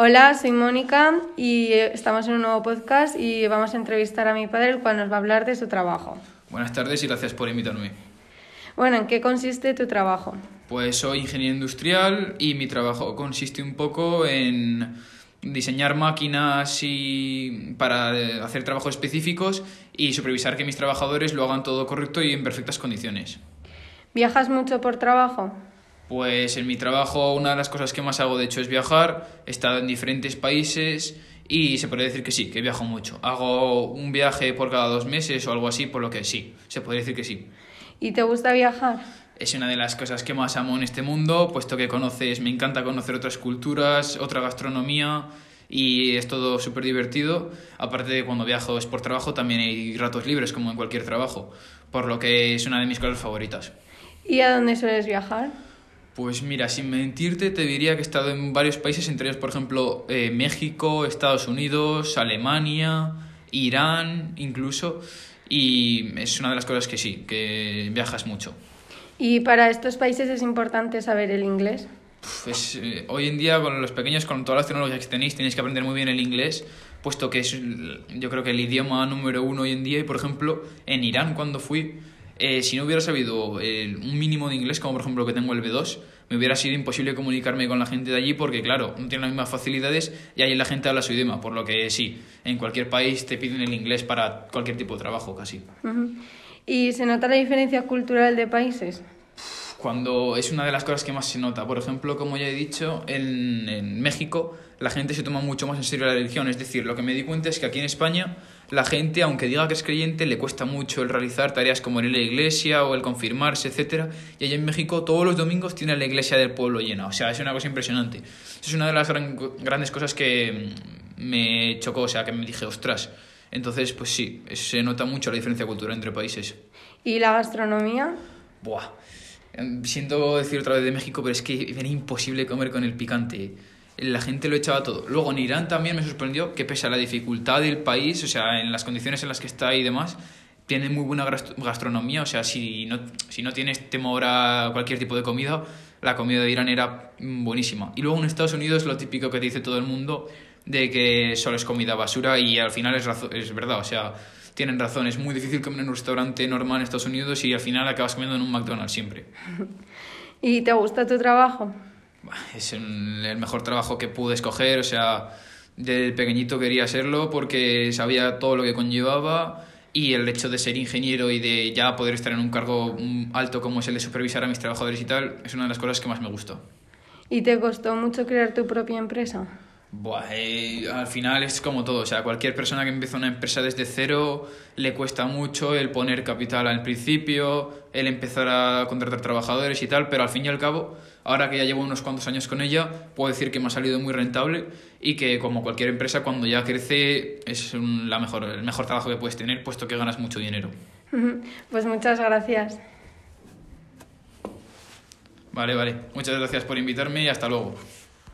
Hola, soy Mónica y estamos en un nuevo podcast y vamos a entrevistar a mi padre, el cual nos va a hablar de su trabajo. Buenas tardes y gracias por invitarme. Bueno, ¿en qué consiste tu trabajo? Pues soy ingeniero industrial y mi trabajo consiste un poco en diseñar máquinas y para hacer trabajos específicos y supervisar que mis trabajadores lo hagan todo correcto y en perfectas condiciones. ¿Viajas mucho por trabajo? Pues en mi trabajo una de las cosas que más hago de hecho es viajar, he estado en diferentes países y se puede decir que sí, que viajo mucho. Hago un viaje por cada dos meses o algo así, por lo que sí, se puede decir que sí. ¿Y te gusta viajar? Es una de las cosas que más amo en este mundo, puesto que conoces, me encanta conocer otras culturas, otra gastronomía y es todo súper divertido. Aparte de cuando viajo es por trabajo, también hay ratos libres como en cualquier trabajo, por lo que es una de mis cosas favoritas. ¿Y a dónde sueles viajar? Pues mira, sin mentirte, te diría que he estado en varios países, entre ellos, por ejemplo, eh, México, Estados Unidos, Alemania, Irán, incluso. Y es una de las cosas que sí, que viajas mucho. ¿Y para estos países es importante saber el inglés? Pues eh, hoy en día, con los pequeños, con todas las tecnologías que tenéis, tenéis que aprender muy bien el inglés, puesto que es, yo creo que el idioma número uno hoy en día. Y por ejemplo, en Irán, cuando fui, eh, si no hubiera sabido un mínimo de inglés, como por ejemplo que tengo el B2, me hubiera sido imposible comunicarme con la gente de allí porque, claro, no tienen las mismas facilidades y ahí la gente habla su idioma, por lo que sí, en cualquier país te piden el inglés para cualquier tipo de trabajo casi. ¿Y se nota la diferencia cultural de países? Cuando es una de las cosas que más se nota. Por ejemplo, como ya he dicho, en, en México la gente se toma mucho más en serio la religión. Es decir, lo que me di cuenta es que aquí en España la gente, aunque diga que es creyente, le cuesta mucho el realizar tareas como ir a la iglesia o el confirmarse, etc. Y allá en México todos los domingos tiene la iglesia del pueblo llena. O sea, es una cosa impresionante. es una de las grandes cosas que me chocó, o sea, que me dije, ostras. Entonces, pues sí, se nota mucho la diferencia cultural entre países. ¿Y la gastronomía? Buah. Siento decir otra vez de México, pero es que era imposible comer con el picante la gente lo echaba todo. Luego en Irán también me sorprendió que pese a la dificultad del país, o sea, en las condiciones en las que está y demás, tiene muy buena gastronomía, o sea, si no, si no tienes temor a cualquier tipo de comida, la comida de Irán era buenísima. Y luego en Estados Unidos lo típico que dice todo el mundo de que solo es comida basura y al final es, es verdad, o sea, tienen razón, es muy difícil comer en un restaurante normal en Estados Unidos y al final acabas comiendo en un McDonald's siempre. ¿Y te gusta tu trabajo? Es el mejor trabajo que pude escoger, o sea, del pequeñito quería serlo porque sabía todo lo que conllevaba y el hecho de ser ingeniero y de ya poder estar en un cargo alto como es el de supervisar a mis trabajadores y tal, es una de las cosas que más me gustó. ¿Y te costó mucho crear tu propia empresa? Buah, eh, al final es como todo, o sea, cualquier persona que empieza una empresa desde cero le cuesta mucho el poner capital al principio, el empezar a contratar trabajadores y tal, pero al fin y al cabo, ahora que ya llevo unos cuantos años con ella, puedo decir que me ha salido muy rentable y que como cualquier empresa cuando ya crece es la mejor, el mejor trabajo que puedes tener puesto que ganas mucho dinero. Pues muchas gracias. Vale, vale. Muchas gracias por invitarme y hasta luego.